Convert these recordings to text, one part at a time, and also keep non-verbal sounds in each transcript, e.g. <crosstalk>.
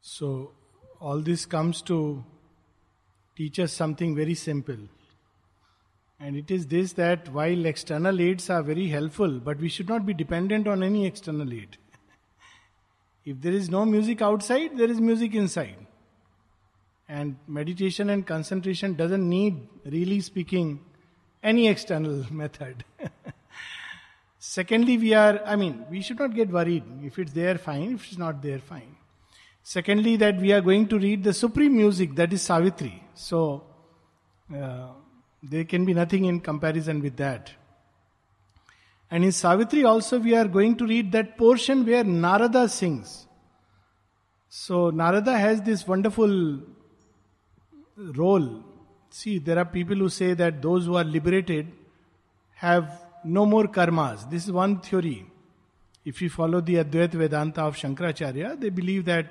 So, all this comes to teach us something very simple. And it is this that while external aids are very helpful, but we should not be dependent on any external aid. <laughs> if there is no music outside, there is music inside. And meditation and concentration doesn't need, really speaking, any external <laughs> method. <laughs> Secondly, we are, I mean, we should not get worried. If it's there, fine. If it's not there, fine. Secondly, that we are going to read the supreme music, that is Savitri. So, uh, there can be nothing in comparison with that. And in Savitri also, we are going to read that portion where Narada sings. So, Narada has this wonderful role. See, there are people who say that those who are liberated have no more karmas. This is one theory. If you follow the Advaita Vedanta of Shankaracharya, they believe that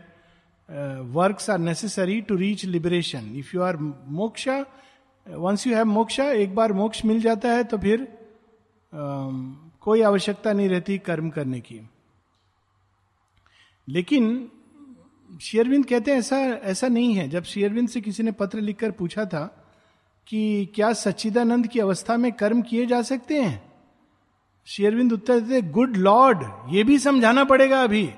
uh, are necessary to reach liberation if you are moksha once you have moksha एक बार मोक्ष मिल जाता है तो फिर um, कोई आवश्यकता नहीं रहती कर्म करने की। लेकिन शेयरविंद कहते हैं ऐसा ऐसा नहीं है। जब शेयरविंद से किसी ने पत्र लिखकर पूछा था कि क्या सच्चिदानंद की अवस्था में कर्म किए जा सकते हैं शेयरविंद उत्तर देते गुड लॉर्ड ये भी समझाना पड़ेगा अभी।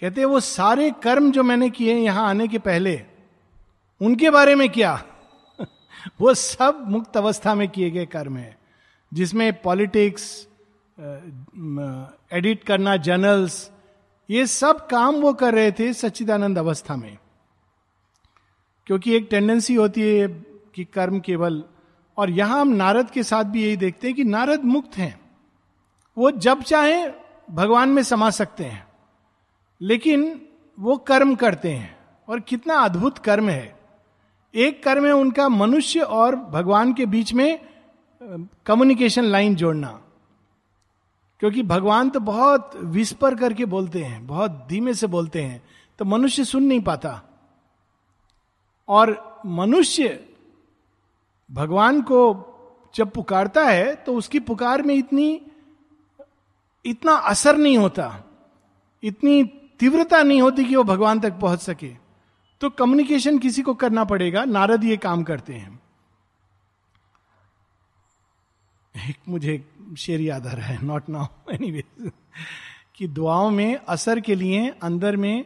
कहते वो सारे कर्म जो मैंने किए यहाँ आने के पहले, उनके बारे में क्या? <laughs> वो सब मुक्त अवस्था में किए गए कर्म है, जिसमें पॉलिटिक्स एडिट करना, जर्नल्स, ये सब काम वो कर रहे थे सच्चिदानंद अवस्था में। क्योंकि एक टेंडेंसी होती है कि कर्म केवल, और यहाँ हम नारद के साथ भी यही देखते हैं कि नारद मुक्त हैं। वो जब चाहे, भगवान में समा सकते हैं। लेकिन वो कर्म करते हैं और कितना अद्भुत कर्म है। एक कर्म है उनका मनुष्य और भगवान के बीच में कम्युनिकेशन लाइन जोड़ना। क्योंकि भगवान तो बहुत विस्पर करके बोलते हैं, बहुत धीमे से बोलते हैं तो मनुष्य सुन नहीं पाता। और मनुष्य भगवान को जब पुकारता है तो उसकी पुकार में इतनी, इतना असर नहीं होता। इतनी तीव्रता नहीं होती कि वो भगवान तक पहुँच सके। तो कम्युनिकेशन किसी को करना पड़ेगा, नारद ये काम करते हैं। एक, मुझे शेर याद आ रहा है नॉट नाउ एनी कि दुआओं में, असर के लिए, अंदर में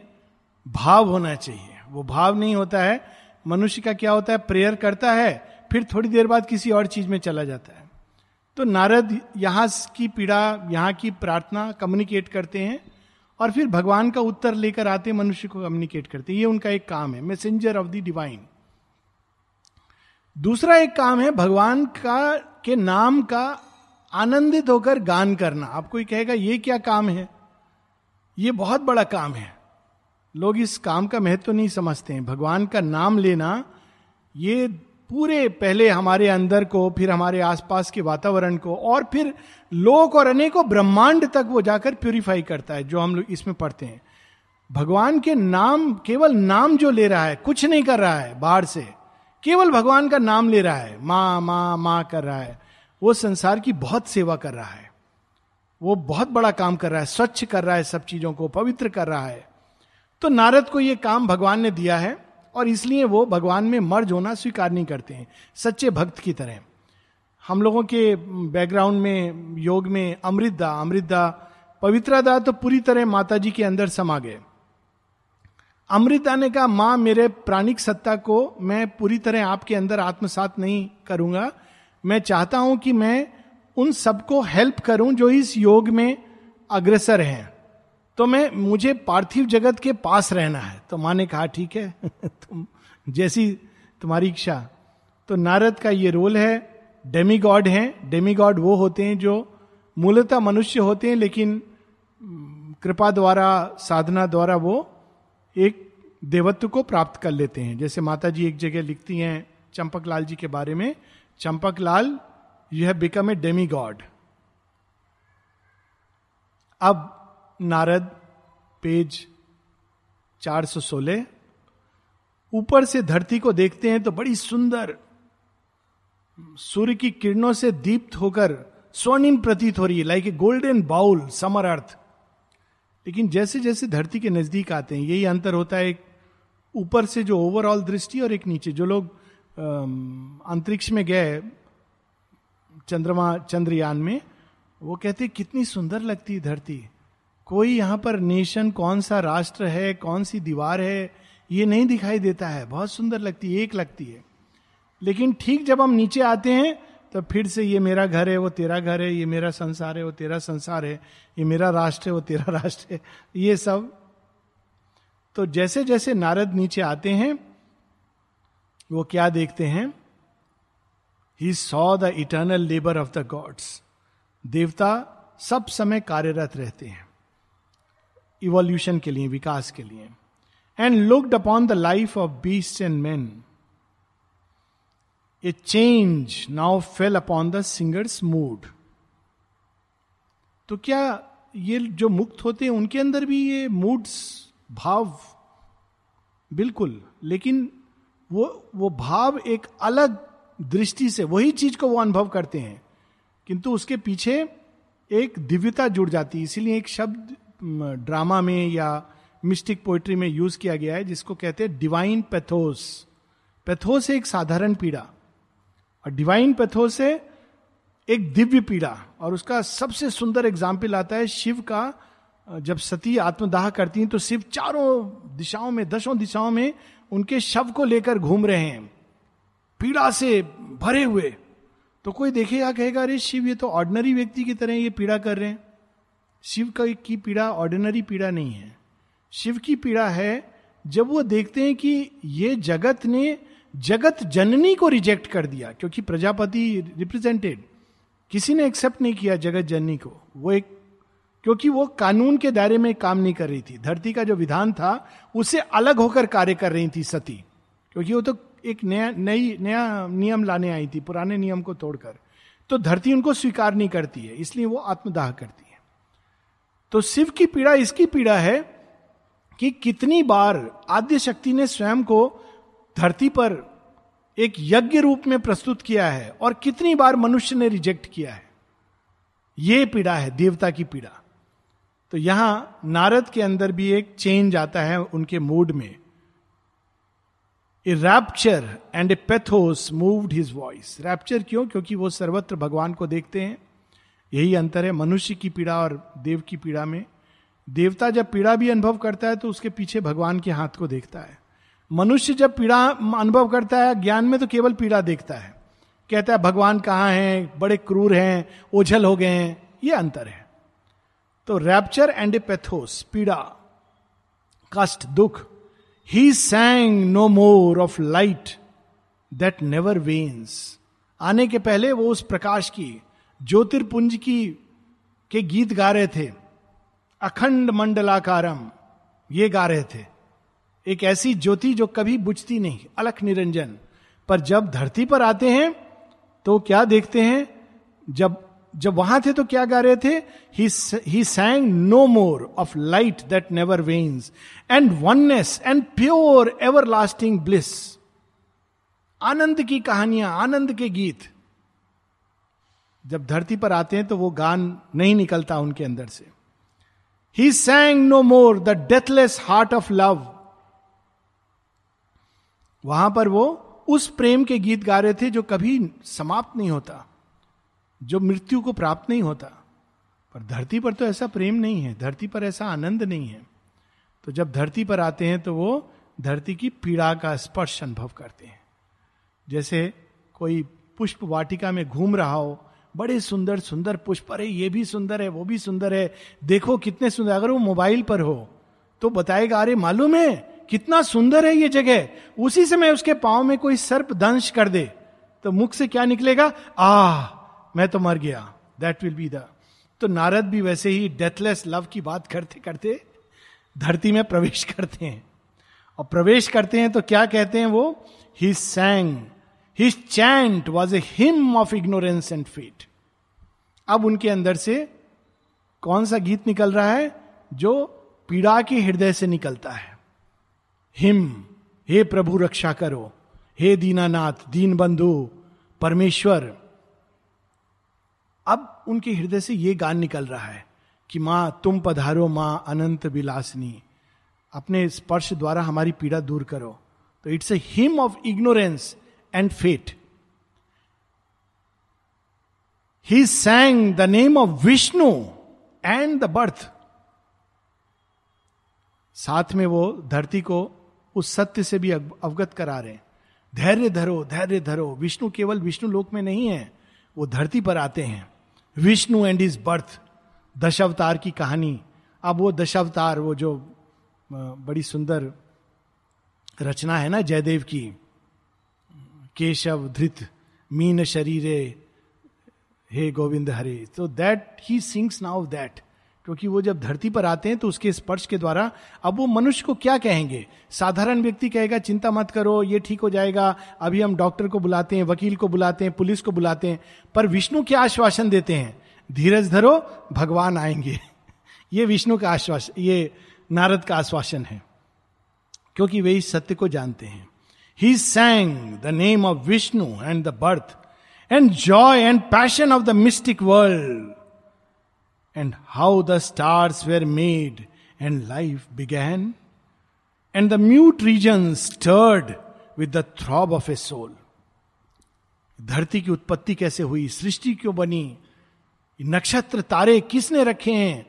भाव होना चाहिए। वो भाव नहीं होता है, मनुष्य का क्या होता है, प्रेयर करता है, फिर थोड़ी देर बाद किसी और चीज़ में चला जाता है। तो नारद यहाँ की पीड़ा, यहाँ की प्रार्थना कम्युनिकेट करते हैं और फिर भगवान का उत्तर लेकर आते मनुष्य को कम्युनिकेट करते ये उनका एक काम है मैसेंजर ऑफ़ द डिवाइन दूसरा एक काम है, भगवान का, के नाम का आनंदित होकर गान करना। आप कोई कहेगा, ये क्या काम है? ये बहुत बड़ा काम है। लोग इस काम का महत्व तो नहीं समझते हैं। भगवान का नाम लेना, ये पूरे पहले हमारे अंदर को, फिर हमारे आसपास के वातावरण को, और फिर लोक और अनेकों ब्रह्मांड तक वो जाकर प्यूरिफाई करता है, जो हम लोग इसमें पढ़ते हैं। भगवान के नाम, केवल नाम जो ले रहा है, कुछ नहीं कर रहा है बाहर से। केवल भगवान का नाम ले रहा है, माँ माँ माँ कर रहा है। वो संसार की बहुत सेवा कर रहा है। वो बहुत बड़ा काम कर रहा है, स्वच्छ कर रहा है सब चीज़ों को, पवित्र कर रहा है। तो नारद को ये काम भगवान ने दिया है। और इसलिए वो भगवान में मर्ज होना स्वीकार नहीं करते हैं, सच्चे भक्त की तरह। हम लोगों के बैकग्राउंड में, योग में अमृतदा अमृतदा पवित्रदा तो पूरी तरह माता जी के अंदर समा गए। अमृता ने कहा, माँ, मेरे प्राणिक सत्ता को मैं पूरी तरह आपके अंदर आत्मसात नहीं करूँगा। मैं चाहता हूँ कि मैं उन सबको हेल्प करूँ जो इस योग में अग्रसर हैं। तो मैं, मुझे पार्थिव जगत के पास रहना है। तो माँ ने कहा, ठीक है, <laughs> तुम जैसी तुम्हारी इच्छा। तो नारद का ये रोल है डेमी गॉड है। डेमी गॉड वो होते हैं जो मूलतः मनुष्य होते हैं, लेकिन कृपा द्वारा, साधना द्वारा वो एक देवत्व को प्राप्त कर लेते हैं। जैसे माता जी एक जगह लिखती हैं चंपक लाल जी के बारे में Champak Lal you have become a demi god अब नारद, पेज 416 ऊपर से धरती को देखते हैं तो बड़ी सुंदर, सूर्य की किरणों से दीप्त होकर स्वर्णिम प्रतीत हो रही है like a golden bowl summer earth लेकिन जैसे जैसे धरती के नज़दीक आते हैं, यही अंतर होता है एक ऊपर से जो ओवरऑल दृष्टि और एक नीचे। जो लोग अंतरिक्ष में गए, चंद्रमा, चंद्रयान में, वो कहते कितनी सुंदर लगती है धरती। कोई यहाँ पर नेशन कौन सा राष्ट्र है, कौन सी दीवार है, ये नहीं दिखाई देता है। बहुत सुंदर लगती है, एक लगती है। लेकिन ठीक जब हम नीचे आते हैं तो फिर से ये मेरा घर है, वो तेरा घर है, ये मेरा संसार है, वो तेरा संसार है, ये मेरा राष्ट्र है, वो तेरा <laughs> राष्ट्र है, ये सब। तो जैसे जैसे नारद नीचे आते हैं, वो क्या देखते हैं? He saw the eternal labour of the gods देवता सब समय कार्यरत रहते हैं। इवोल्यूशन के लिए, विकास के लिए. And looked upon the life of beast and man a change now fell upon the singer's mood तो क्या ये जो मुक्त होते हैं, उनके अंदर भी ये मूड्स भाव? बिल्कुल. लेकिन वो वो भाव एक अलग दृष्टि से, वही चीज़ को वो अनुभव करते हैं. किंतु उसके पीछे एक दिव्यता जुड़ जाती है. इसीलिए एक शब्द ड्रामा में या मिस्टिक पोइट्री में यूज़ किया गया है, जिसको कहते हैं डिवाइन पैथोस पैथोस एक साधारण पीड़ा. और डिवाइन पैथोस है एक दिव्य पीड़ा. और उसका सबसे सुंदर एग्ज़ाम्पल आता है शिव का जब सती आत्मदाह करती हैं तो शिव चारों दिशाओं में दसों दिशाओं में उनके शव को लेकर घूम रहे हैं. पीड़ा से भरे हुए. तो कोई देखेगा, कहेगा, अरे शिव, ये तो ऑर्डनरी व्यक्ति की तरह ये पीड़ा कर रहे हैं. शिव का की पीड़ा ऑर्डिनरी पीड़ा नहीं है। शिव की पीड़ा है जब वो देखते हैं कि ये जगत ने जगत जननी को रिजेक्ट कर दिया, क्योंकि प्रजापति रिप्रेजेंटेड किसी ने एक्सेप्ट नहीं किया जगत जननी को। वो एक, क्योंकि वो कानून के दायरे में काम नहीं कर रही थी। धरती का जो विधान था उससे अलग होकर कार्य कर रही थी सती। क्योंकि वो तो एक नया, नई, नया नियम लाने आई थी, पुराने नियम को तोड़कर। तो धरती उनको स्वीकार नहीं करती है, इसलिए वो आत्मदाह करती तो शिव की पीड़ा इसकी पीड़ा है कि कितनी बार आद्य शक्ति ने स्वयं को धरती पर एक यज्ञ रूप में प्रस्तुत किया है और कितनी बार मनुष्य ने रिजेक्ट किया है। यह पीड़ा है, देवता की पीड़ा। तो यहाँ नारद के अंदर भी एक चेंज आता है उनके मूड में। A rapture and a pathos moved his voice rapture क्यों? क्योंकि वो सर्वत्र भगवान को देखते हैं। यही अंतर है मनुष्य की पीड़ा और देव की पीड़ा में। देवता जब पीड़ा भी अनुभव करता है तो उसके पीछे भगवान के हाथ को देखता है। मनुष्य जब पीड़ा अनुभव करता है, ज्ञान में तो केवल पीड़ा देखता है। कहता है, भगवान कहाँ हैं? बड़े क्रूर हैं, ओझल हो गए हैं। ये अंतर है। तो रैप्चर एंड ए पेथोस पीड़ा, कष्ट, दुख he sang no more of light that never wanes आने के पहले वो उस प्रकाश की ज्योतिर्पुंज की, के गीत गा रहे थे। अखंड मंडलाकारम, ये गा रहे थे। एक ऐसी ज्योति जो कभी बुझती नहीं, अलख निरंजन। पर जब धरती पर आते हैं तो क्या देखते हैं? जब जब वहाँ थे तो क्या गा रहे थे? He sang no more of light that never wanes and oneness and pure everlasting bliss आनंद की कहानियाँ, आनंद के गीत। जब धरती पर आते हैं तो वो गान नहीं निकलता उनके अंदर से। He sang no more the deathless heart of love वहाँ पर वो उस प्रेम के गीत गा रहे थे जो कभी समाप्त नहीं होता, जो मृत्यु को प्राप्त नहीं होता। पर धरती पर तो ऐसा प्रेम नहीं है, धरती पर ऐसा आनंद नहीं है। तो जब धरती पर आते हैं तो वो धरती की पीड़ा का स्पर्श अनुभव करते हैं। जैसे कोई पुष्प वाटिका में घूम रहा हो बड़े सुंदर सुंदर पुष्प। अरे, ये भी सुंदर है, वो भी सुंदर है। देखो कितने सुंदर, अगर वो मोबाइल पर हो तो बताएगा, अरे, मालूम है, कितना सुंदर है ये जगह। उसी समय उसके पाँव में कोई सर्प दंश कर दे तो मुख से क्या निकलेगा? आ मैं तो मर गया। दैट विल बी द तो नारद भी वैसे ही डेथलेस लव की बात करते करते, धरती में प्रवेश करते हैं। और प्रवेश करते हैं तो क्या कहते हैं वो? He sang his chant was a hymn of ignorance and fate अब उनके अंदर से कौन सा गीत निकल रहा है? जो पीड़ा के हृदय से निकलता है। हिम, हे प्रभु रक्षा करो। हे दीनानाथ दीन बंधु परमेश्वर। अब उनके हृदय से ये गान निकल रहा है कि माँ, तुम पधारो माँ अनंत विलासनी। अपने स्पर्श द्वारा हमारी पीड़ा दूर करो। तो it's a hymn of ignorance and fate he sang the name of Vishnu and the birth साथ में वो धरती को उस सत्य से भी अवगत करा रहे धैर्य धरो धैर्य धरो। विष्णु केवल विष्णु लोक में नहीं है, वो धरती पर आते हैं। विष्णु एंड इज़ बर्थ दशावतार की कहानी। अब वो दशावतार, वो जो बड़ी सुंदर रचना है ना जयदेव की केशव धृत, मीन शरीरे, हे गोविंद हरे। तो that he sings now that क्योंकि वो जब धरती पर आते हैं तो उसके स्पर्श के द्वारा, अब वो मनुष्य को क्या कहेंगे? साधारण व्यक्ति कहेगा, चिंता मत करो, ये ठीक हो जाएगा, अभी हम डॉक्टर को बुलाते हैं, वकील को बुलाते हैं, पुलिस को बुलाते हैं। पर विष्णु क्या आश्वासन देते हैं? धीरज धरो, भगवान आएँगे। <laughs> ये विष्णु का आश्वासन ये नारद का आश्वासन है, क्योंकि वे इस सत्य को जानते हैं। He sang the name of Vishnu and the birth and joy and passion of the mystic world and how the stars were made and life began and the mute region stirred with the throb of a soul धरती की उत्पत्ति कैसे हुई? सृष्टि क्यों बनी? नक्षत्र तारे किसने रखे हैं?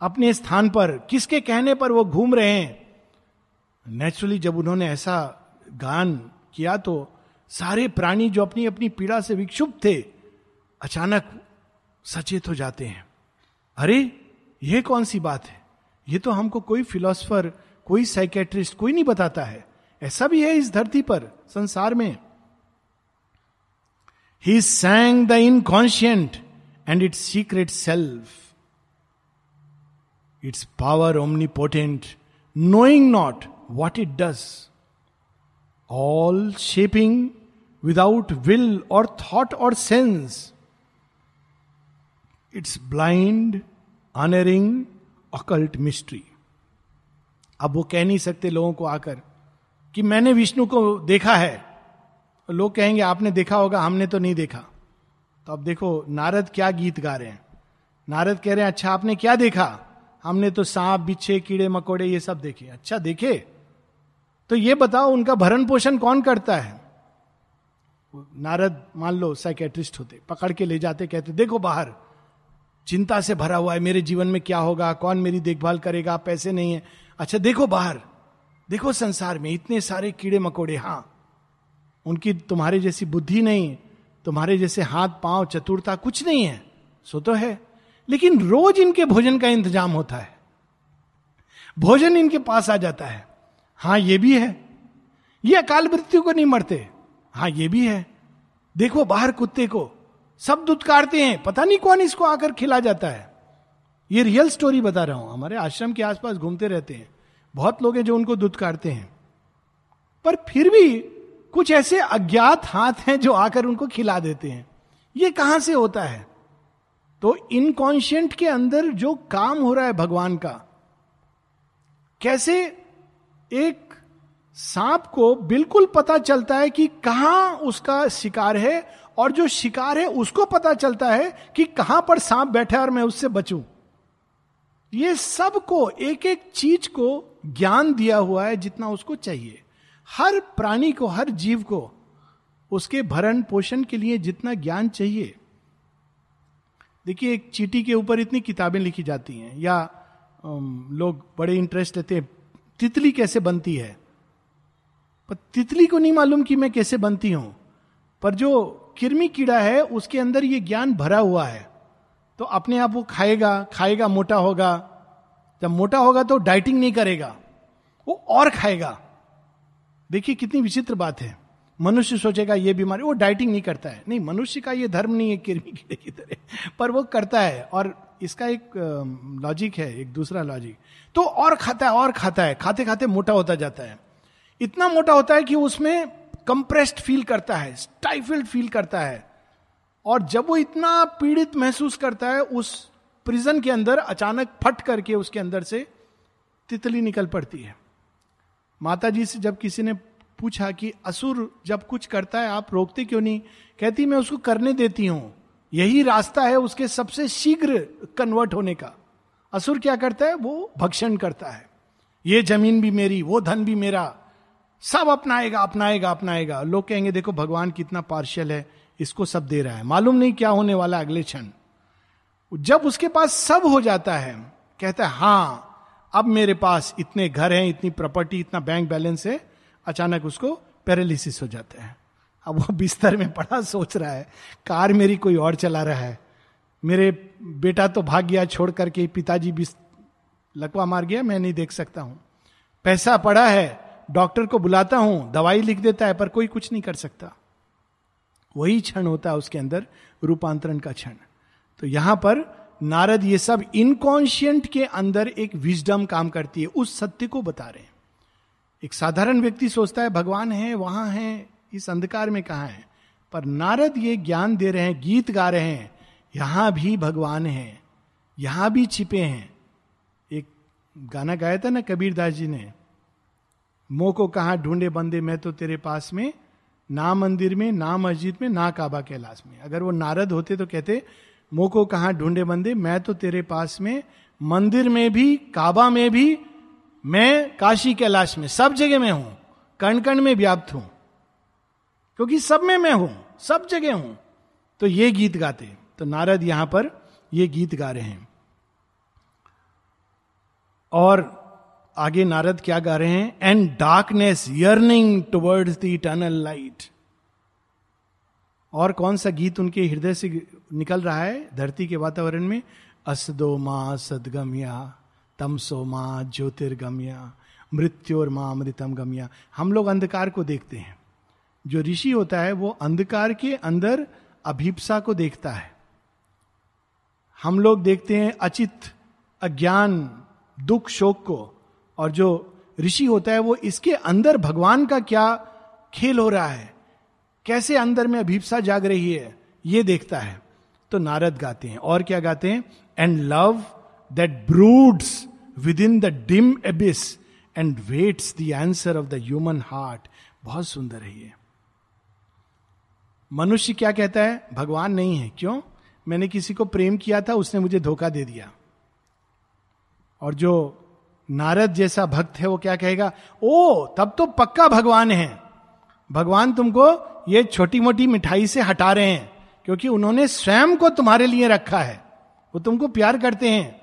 अपने स्थान पर किसके कहने पर वो घूम रहे हैं? नेचुरली जब उन्होंने ऐसा गान किया तो सारे प्राणी जो अपनी अपनी पीड़ा से विक्षुब्ध थे, अचानक सचेत हो जाते हैं। अरे यह कौन सी बात है? ये तो हमको कोई फिलोसफर, कोई साइकेट्रिस्ट, कोई नहीं बताता है। ऐसा भी है इस धरती पर, संसार में। He sang the inconscient and its secret self its power omnipotent knowing not what it does all shaping without will or thought or sense its blind unerring occult mystery अब वो कह नहीं सकते लोगों को आकर कि मैंने विष्णु को देखा है। लोग कहेंगे, आपने देखा होगा, हमने तो नहीं देखा। तो अब देखो, नारद क्या गीत गा रहे हैं। नारद कह रहे हैं अच्छा आपने क्या देखा? हमने तो सांप, बिच्छे, कीड़े, मकोड़े, ये सब देखे। अच्छा देखे? तो ये बताओ, उनका भरण पोषण कौन करता है? नारद, मान लो साइकेट्रिस्ट होते, पकड़ के ले जाते, कहते, देखो बाहर, चिंता से भरा हुआ है, मेरे जीवन में क्या होगा? कौन मेरी देखभाल करेगा? पैसे नहीं है। अच्छा देखो बाहर, देखो संसार में इतने सारे कीड़े मकोड़े हाँ उनकी तुम्हारे जैसी बुद्धि नहीं तुम्हारे जैसे हाथ, पाँव, चतुरता कुछ नहीं है, सो तो है। लेकिन रोज इनके भोजन का इंतज़ाम होता है। भोजन इनके पास आ जाता है। हाँ, ये भी है। ये अकाल मृत्यु को नहीं मरते। हाँ, ये भी है। देखो, बाहर कुत्ते को। सब दुत्कारते हैं। पता नहीं कौन इसको आकर खिला जाता है। ये रियल स्टोरी बता रहा हूँ। हमारे आश्रम के आसपास घूमते रहते हैं। बहुत लोग हैं जो उनको दुत्कारते हैं। पर फिर भी कुछ ऐसे अज्ञात हाथ हैं जो आकर उनको खिला देते हैं। ये कहाँ से होता है? तो इनकॉन्शियंट के अंदर जो काम हो रहा है भगवान का, कैसे एक सांप को बिल्कुल पता चलता है कि कहाँ उसका शिकार है, और जो शिकार है उसको पता चलता है कि कहाँ पर सांप बैठा है और मैं उससे बचूं। ये सबको एक एक चीज़ को ज्ञान दिया हुआ है जितना उसको चाहिए। हर प्राणी को, हर जीव को उसके भरण पोषण के लिए जितना ज्ञान चाहिए। देखिए, एक चीटी के ऊपर इतनी किताबें लिखी जाती हैं, या लोग बड़े इंटरेस्ट लेते हैं तितली कैसे बनती है? पर तितली को नहीं मालूम कि मैं कैसे बनती हूँ। पर जो किरमी कीड़ा है, उसके अंदर ये ज्ञान भरा हुआ है। तो अपने आप वो खाएगा खाएगा, मोटा होगा। जब मोटा होगा तो डाइटिंग नहीं करेगा, वो और खाएगा। देखिए कितनी विचित्र बात है। मनुष्य सोचेगा, ये बीमारी, वो डाइटिंग नहीं करता है। नहीं, मनुष्य का ये धर्म नहीं है किरमी कीड़े की तरह, पर वो करता है। और इसका एक लॉजिक है, एक दूसरा लॉजिक तो और खाता है, और खाता है, खाते खाते मोटा होता जाता है। इतना मोटा होता है कि उसमें कंप्रेस्ड फील करता है स्टाइफिल्ड फील करता है। और जब वो इतना पीड़ित महसूस करता है, उस प्रिजन के अंदर अचानक फट करके उसके अंदर से तितली निकल पड़ती है। माता जी से जब किसी ने पूछा कि, असुर, जब कुछ करता है, आप रोकते क्यों नहीं? कहती, मैं उसको करने देती हूँ। यही रास्ता है उसके सबसे शीघ्र कन्वर्ट होने का। असुर क्या करता है? वो भक्षण करता है। ये ज़मीन भी मेरी, वो धन भी मेरा। सब अपनाएगा अपनाएगा अपनाएगा। लोग कहेंगे, देखो, भगवान कितना पार्शियल है, इसको सब दे रहा है। मालूम नहीं क्या होने वाला अगले क्षण। जब उसके पास सब हो जाता है, कहता है हाँ अब मेरे पास इतने घर हैं, इतनी प्रॉपर्टी इतना बैंक बैलेंस है, अचानक उसको पैरालिसिस हो जाता है। अब वो बिस्तर में पड़ा, सोच रहा है, कार मेरी कोई और चला रहा है। मेरे बेटा तो भाग गया छोड़ करके पिताजी भी लकवा मार गया, मैं नहीं देख सकता हूँ। पैसा पड़ा है, डॉक्टर को बुलाता हूँ, दवाई लिख देता है, पर कोई कुछ नहीं कर सकता। वही क्षण होता है उसके अंदर, रूपांतरण का क्षण। तो यहाँ पर नारद ये सब इनकॉन्शियंट के अंदर एक विजडम काम करती है, उस सत्य को बता रहे हैं। एक साधारण व्यक्ति सोचता है, भगवान है, वहाँ है इस अंधकार में कहा है? पर नारद ये ज्ञान दे रहे हैं, गीत गा रहे हैं, यहाँ भी भगवान है, यहाँ भी छिपे हैं। एक गाना गाया था ना कबीर दास जी ने मो को कहा ढूंढे बंदे मैं तो तेरे पास में, ना मंदिर में, ना मस्जिद में, ना काबा कैलाश में। अगर वो नारद होते तो कहते मो को कहा ढूंढे बंदे मैं तो तेरे पास में, मंदिर में भी, काबा में भी, मैं काशी कैलाश में, सब जगह में हूँ कण कण में व्याप्त हूँ। क्योंकि सब में मैं हूँ, सब जगह हूँ। तो ये गीत गाते तो नारद यहाँ पर ये गीत गा रहे हैं। और आगे नारद क्या गा रहे हैं? And darkness yearning towards the eternal light और कौन सा गीत उनके हृदय से निकल रहा है? धरती के वातावरण में? असदो माँ सदगम्या, तमसो माँ ज्योतिर्गम्या मृत्योर माँ अमृतम गम्या। हम लोग अंधकार को देखते हैं। जो ऋषि होता है, वो अंधकार के अंदर अभिप्सा को देखता है। हम लोग देखते हैं अचित, अज्ञान, दुख, शोक को। और जो ऋषि होता है, वो इसके अंदर भगवान का क्या खेल हो रहा है? कैसे अंदर में अभिप्सा जाग रही है? ये देखता है। तो नारद गाते हैं। और क्या गाते हैं? And love that broods within the dim abyss and waits the answer of the human heart बहुत सुंदर है ये। मनुष्य क्या कहता है? भगवान नहीं है। क्यों? मैंने किसी को प्रेम किया था, उसने मुझे धोखा दे दिया। और जो नारद जैसा भक्त है, वो क्या कहेगा? ओ, तब तो पक्का भगवान है। भगवान तुमको ये छोटी मोटी मिठाई से हटा रहे हैं, क्योंकि उन्होंने स्वयं को तुम्हारे लिए रखा है। वो तुमको प्यार करते हैं,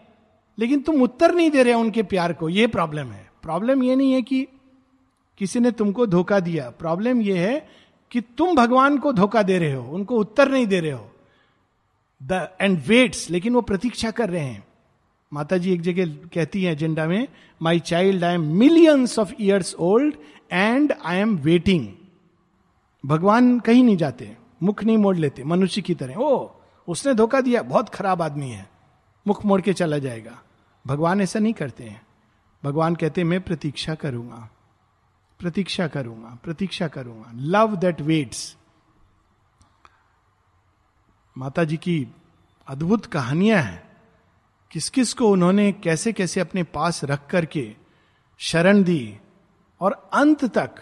लेकिन तुम उत्तर नहीं दे रहे उनके प्यार को। ये प्रॉब्लम है। प्रॉब्लम ये नहीं है कि किसी ने तुमको धोखा दिया। प्रॉब्लम यह है कि तुम भगवान को धोखा दे रहे हो, उनको उत्तर नहीं दे रहे हो। द एंड वेट्स लेकिन वो प्रतीक्षा कर रहे हैं। माता जी एक जगह कहती है एजेंडा में my child I am millions of years old and I am waiting भगवान कहीं नहीं जाते, मुख नहीं मोड़ लेते, मनुष्य की तरह। ओ उसने धोखा दिया, बहुत खराब आदमी है। मुख मोड़ के चला जाएगा। भगवान ऐसा नहीं करते हैं। भगवान कहते मैं प्रतीक्षा करूँगा। प्रतीक्षा करूँगा प्रतीक्षा करूँगा। लव दैट वेट्स माता जी की अद्भुत कहानियाँ हैं। किस किस को उन्होंने कैसे कैसे अपने पास रख करके शरण दी और अंत तक,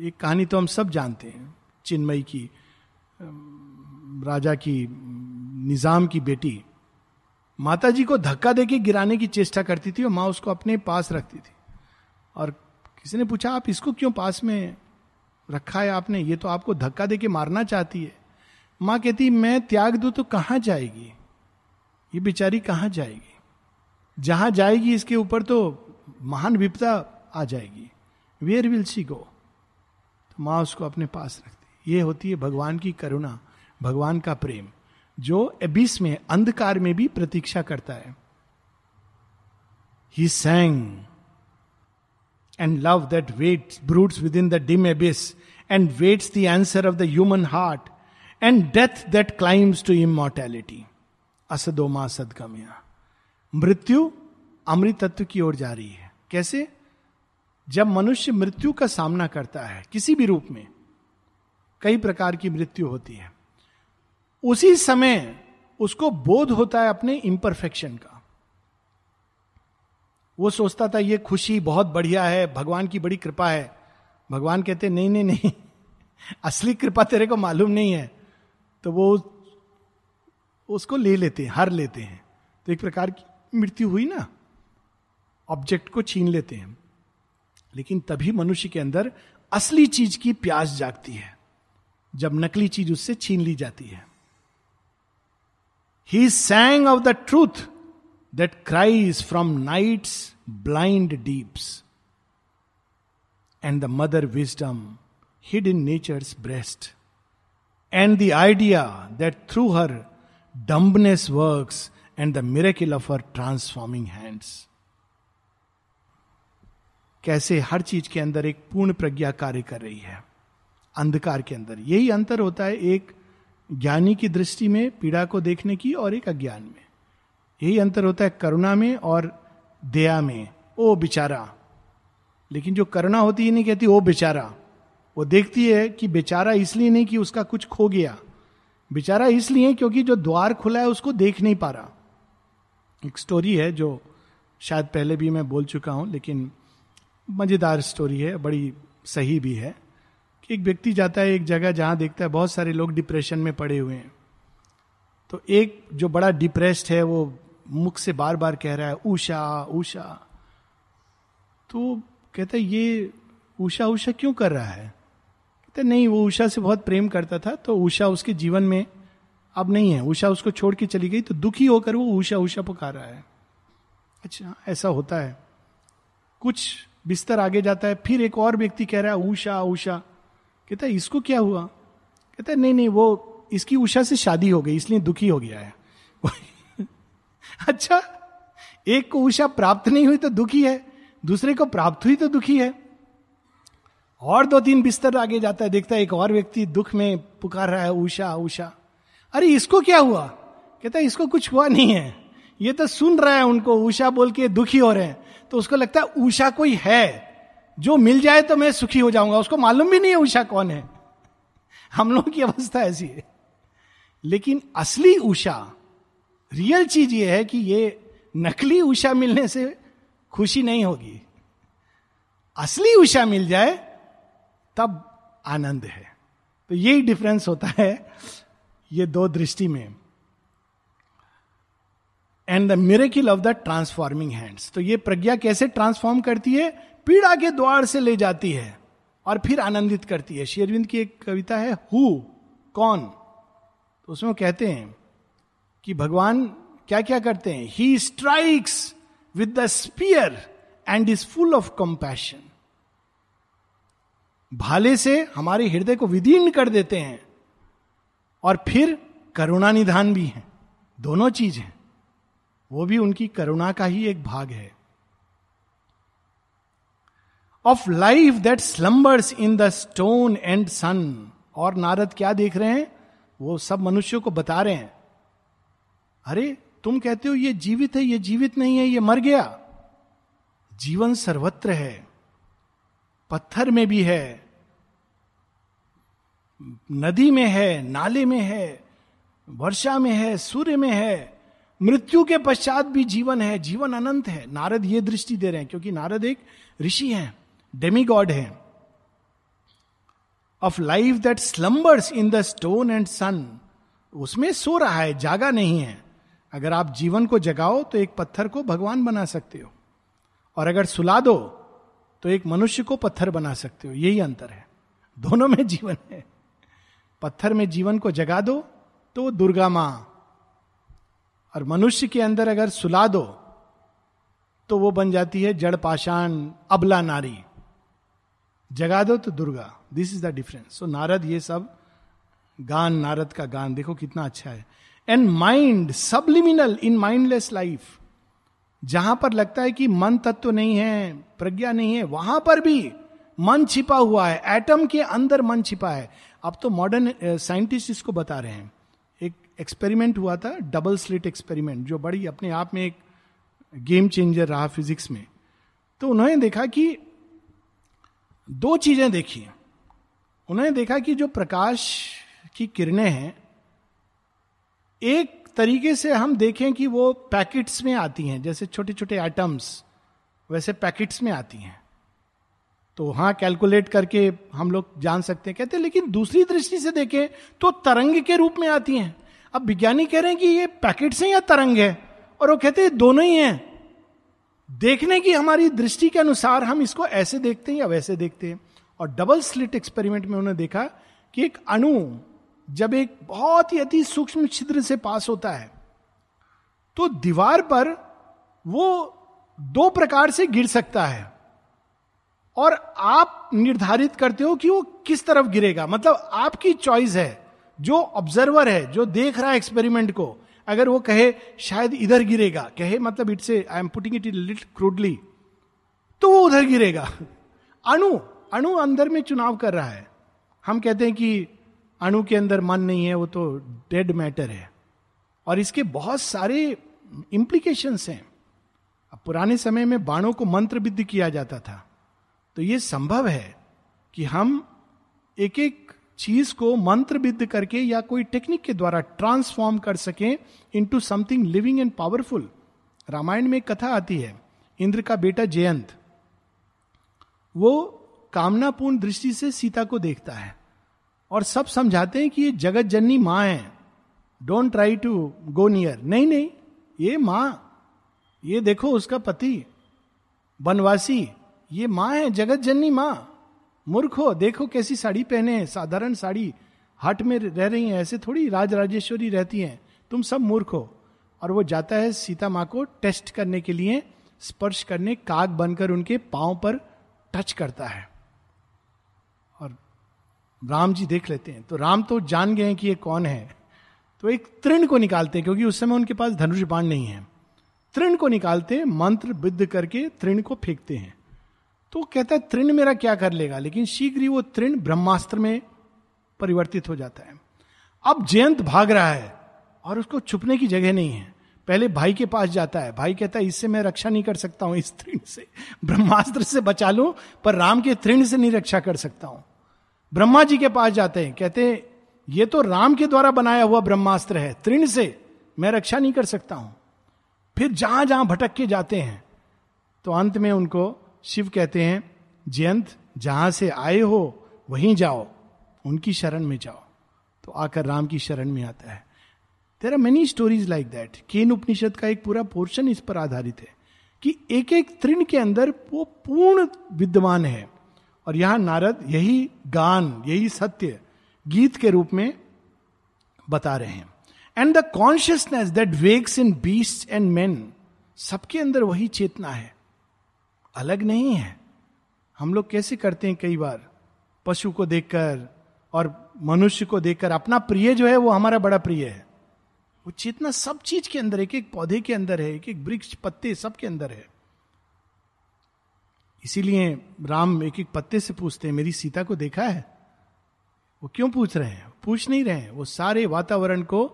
एक कहानी तो हम सब जानते हैं चिन्मई की राजा की, निज़ाम की बेटी। माता जी को धक्का देके गिराने की चेष्टा करती थी और माँ उसको अपने पास रखती थी। और किसी ने पूछा, आप इसको क्यों पास में रखा है आपने? ये तो आपको धक्का दे के मारना चाहती है। माँ कहती, मैं त्याग दू तो कहाँ जाएगी? ये बेचारी कहाँ जाएगी? जहाँ जाएगी इसके ऊपर तो महान विपदा आ जाएगी। वेयर विल सी गो तो माँ उसको अपने पास रखती। ये होती है भगवान की करुणा, भगवान का प्रेम, जो एबिस में, अंधकार में भी प्रतीक्षा करता है। He sang love that waits broods within the dim abyss and waits the answer of the human heart and death that climbs to immortality असदोमा सदगम्या मृत्यु अमृत तत्व की ओर जा रही है। कैसे? जब मनुष्य मृत्यु का सामना करता है, किसी भी रूप में, कई प्रकार की मृत्यु होती है। उसी समय उसको बोध होता है अपने इम्परफेक्शन का। वो सोचता था, ये खुशी बहुत बढ़िया है, भगवान की बड़ी कृपा है। भगवान कहते, नहीं नहीं नहीं, <laughs> असली कृपा तेरे को मालूम नहीं है। तो वो उसको ले लेते हैं, हर लेते हैं। तो एक प्रकार की मृत्यु हुई ना ऑब्जेक्ट को छीन लेते हैं। लेकिन तभी मनुष्य के अंदर असली चीज़ की प्यास जागती है, जब नकली चीज़ उससे छीन ली जाती है। He sang of the truth that cries from night's blind deeps and the mother wisdom hid in nature's breast and the idea that through her dumbness works and the miracle of her transforming hands कैसे हर चीज़ के अंदर एक पूर्ण प्रज्ञा कार्य कर रही है। अंधकार के अंदर। यही अंतर होता है एक ज्ञानी की दृष्टि में, पीड़ा को देखने की और एक अज्ञान में। यही अंतर होता है करुणा में और दया में। ओ बेचारा। लेकिन जो करुणा होती है नहीं कहती, ओ बेचारा। वो देखती है कि बेचारा इसलिए नहीं कि उसका कुछ खो गया। बेचारा इसलिए क्योंकि जो द्वार खुला है, उसको देख नहीं पा रहा। एक स्टोरी है जो शायद पहले भी मैं बोल चुका हूँ, लेकिन मज़ेदार स्टोरी है, बड़ी सही भी है कि एक व्यक्ति जाता है एक जगह जहाँ देखता है, बहुत सारे लोग डिप्रेशन में पड़े हुए हैं। तो एक जो बड़ा डिप्रेस्ड है, वो मुख से बार बार कह रहा है उषा उषा तो कहता है, ये उषा उषा क्यों कर रहा है? कहते नहीं, वो उषा से बहुत प्रेम करता था तो उषा उसके जीवन में अब नहीं है। उषा उसको छोड़ के चली गई तो दुखी होकर वो उषा उषा पुकार रहा है। अच्छा ऐसा होता है। कुछ बिस्तर आगे जाता है, फिर एक और व्यक्ति कह रहा है उषा उषा कहता है, इसको क्या हुआ? कहता है, नहीं नहीं, वो, इसकी उषा से शादी हो गई, इसलिए दुखी हो गया है। अच्छा एक को उषा प्राप्त नहीं हुई तो दुखी है, दूसरे को प्राप्त हुई तो दुखी है। और दो तीन बिस्तर आगे जाता है, देखता है एक और व्यक्ति दुख में पुकार रहा है, उषा उषा। अरे, इसको क्या हुआ? कहता है, इसको कुछ हुआ नहीं है। ये तो सुन रहा है उनको, उषा बोल के दुखी हो रहे हैं। तो उसको लगता है, उषा कोई है। जो मिल जाए तो मैं सुखी हो जाऊँगा। उसको मालूम भी नहीं है उषा कौन है। हम लोगों की अवस्था ऐसी है। लेकिन असली उषा रियल चीज़ ये है कि ये नकली उषा मिलने से खुशी नहीं होगी। असली उषा मिल जाए, तब आनंद है। तो यही डिफरेंस होता है ये दो दृष्टि में। And the miracle of the transforming hands तो ये प्रज्ञा कैसे ट्रांसफॉर्म करती है? पीड़ा के द्वार से ले जाती है और फिर आनंदित करती है। शेरविंद की एक कविता है, हु? कौन? तो उसमें कहते हैं कि भगवान क्या क्या करते हैं? He strikes with the spear and is full of compassion भाले से हमारे हृदय को विदीर्ण कर देते हैं और फिर करुणा निधान भी है। दोनों चीज़ हैं। वो भी उनकी करुणा का ही एक भाग है। Of life that slumbers in the stone and sun और नारद क्या देख रहे हैं? वो सब मनुष्यों को बता रहे हैं। अरे, तुम कहते हो ये जीवित है, ये जीवित नहीं है, ये मर गया। जीवन सर्वत्र है, पत्थर में भी है, नदी में है, नाले में है, वर्षा में है, सूर्य में है, मृत्यु के पश्चात भी जीवन है, जीवन अनंत है। नारद ये दृष्टि दे रहे हैं, क्योंकि नारद एक ऋषि हैं डेमी गॉड है। Of life that slumbers in the stone and sun उसमें सो रहा है, जागा नहीं है। अगर आप जीवन को जगाओ तो एक पत्थर को भगवान बना सकते हो। और अगर सुला दो तो एक मनुष्य को पत्थर बना सकते हो। यही अंतर है। दोनों में जीवन है। पत्थर में जीवन को जगा दो तो दुर्गा माँ। और मनुष्य के अंदर अगर सुला दो तो वो बन जाती है जड़ पाषाण, अबला नारी। जगा दो तो Durga. This is the difference so Narad ये सब, गान, नारद का गान, देखो कितना अच्छा है। And mind subliminal in mindless life जहाँ पर लगता है कि मन तत्व नहीं है, प्रज्ञा नहीं है, वहाँ पर भी मन छिपा हुआ है एटम के अंदर मन छिपा है। अब तो मॉडर्न साइंटिस्ट इसको बता रहे हैं। एक एक्सपेरिमेंट हुआ था डबल स्लिट एक्सपेरिमेंट जो बड़ी अपने आप में एक गेम चेंजर रहा फिजिक्स में। तो उन्होंने देखा कि दो चीज़ें देखी उन्होंने देखा कि जो प्रकाश की किरणें हैं एक तरीके से हम देखें कि वो पैकेट्स में आती हैं, जैसे छोटे छोटे आइटम्स वैसे पैकेट्स में आती हैं। तो हाँ कैलकुलेट करके हम लोग जान सकते हैं, कहते हैं, लेकिन दूसरी दृष्टि से देखें तो तरंग के रूप में आती हैं। अब विज्ञानी कह रहे हैं कि ये पैकेट से या तरंग है? और वो कहते हैं, दोनों ही हैं। देखने की हमारी दृष्टि के अनुसार हम इसको ऐसे देखते हैं या वैसे देखते हैं। और डबल स्लिट एक्सपेरिमेंट में उन्होंने देखा कि एक अणु जब एक बहुत ही अति सूक्ष्म छिद्र से पास होता है तो दीवार पर वो दो प्रकार से गिर सकता है। और आप निर्धारित करते हो कि वो किस तरफ़ गिरेगा। मतलब आपकी चॉइस है, जो ऑब्जर्वर है, जो देख रहा है एक्सपेरिमेंट को। अगर वो कहे, शायद इधर गिरेगा। कहे मतलब it's I am putting it lit crudely तो वो उधर गिरेगा। अणु अणु अंदर में चुनाव कर रहा है। हम कहते हैं कि अणु के अंदर मन नहीं है, वो तो डेड मैटर है। और इसके बहुत सारे इंप्लीकेशंस हैं। अब पुराने समय में बाणों को मंत्र विद्ध किया जाता था। तो ये संभव है कि हम एक एक चीज़ को मंत्र विद्ध करके या कोई टेक्निक के द्वारा ट्रांसफॉर्म कर सकें into something living and powerful Ramayan में कथा आती है, इंद्र का बेटा जयंत। वो कामनापूर्ण दृष्टि से सीता को देखता है। और सब समझाते हैं कि ये जगत जननी माँ है। Don't try to go near नहीं नहीं, ये माँ, ये देखो उसका पति बनवासी ये माँ है, जगत जननी माँ। मूर्ख हो, देखो कैसी साड़ी पहने हैं, साधारण साड़ी, हट में रह रही हैं, ऐसे थोड़ी राज राजेश्वरी रहती हैं। तुम सब मूर्ख हो। और वो जाता है सीता माँ को टेस्ट करने के लिए, स्पर्श करने, काग बनकर उनके पाँव पर टच करता है। राम जी देख लेते हैं। तो राम तो जान गए हैं कि ये कौन है। तो एक तृण को निकालते हैं, क्योंकि उस समय उनके पास धनुष बाण नहीं है। तृण को निकालते हैं, मंत्र विद्ध करके तृण को फेंकते हैं। तो कहता है, तृण मेरा क्या कर लेगा? लेकिन शीघ्र ही वो तृण ब्रह्मास्त्र में परिवर्तित हो जाता है। अब जयंत भाग रहा है और उसको छुपने की जगह नहीं है। पहले भाई के पास जाता है। भाई कहता है, इससे मैं रक्षा नहीं कर सकता हूँ, इस तृण से, ब्रह्मास्त्र से बचा लू, पर राम के तृण से नहीं रक्षा कर सकता हूँ। ब्रह्मा जी के पास जाते हैं, कहते हैं, ये तो राम के द्वारा बनाया हुआ ब्रह्मास्त्र है, तृण से मैं रक्षा नहीं कर सकता हूँ। फिर जहाँ जहाँ भटक के जाते हैं तो अंत में उनको शिव कहते हैं, जयंत, जहाँ से आए हो, वहीं जाओ, उनकी शरण में जाओ। तो आकर राम की शरण में आता है। There are many stories like that Kena Upanishad का एक पूरा पोर्शन इस पर आधारित है कि एक एक तृण के अंदर वो पूर्ण विद्यमान है। और यहाँ नारद यही गान, यही सत्य गीत के रूप में बता रहे हैं। And the consciousness that wakes in beast and man सबके अंदर वही चेतना है। अलग नहीं है। हम लोग कैसे करते हैं कई बार? पशु को देखकर और मनुष्य को देखकर अपना प्रिय जो है वो हमारा बड़ा प्रिय है। वो चेतना सब चीज़ के अंदर एक एक पौधे के अंदर है एक एक वृक्ष, पत्ते सबके अंदर है। इसीलिए राम एक एक पत्ते से पूछते हैं मेरी सीता को देखा है? वो क्यों पूछ रहे हैं? पूछ नहीं रहे हैं। वो सारे वातावरण को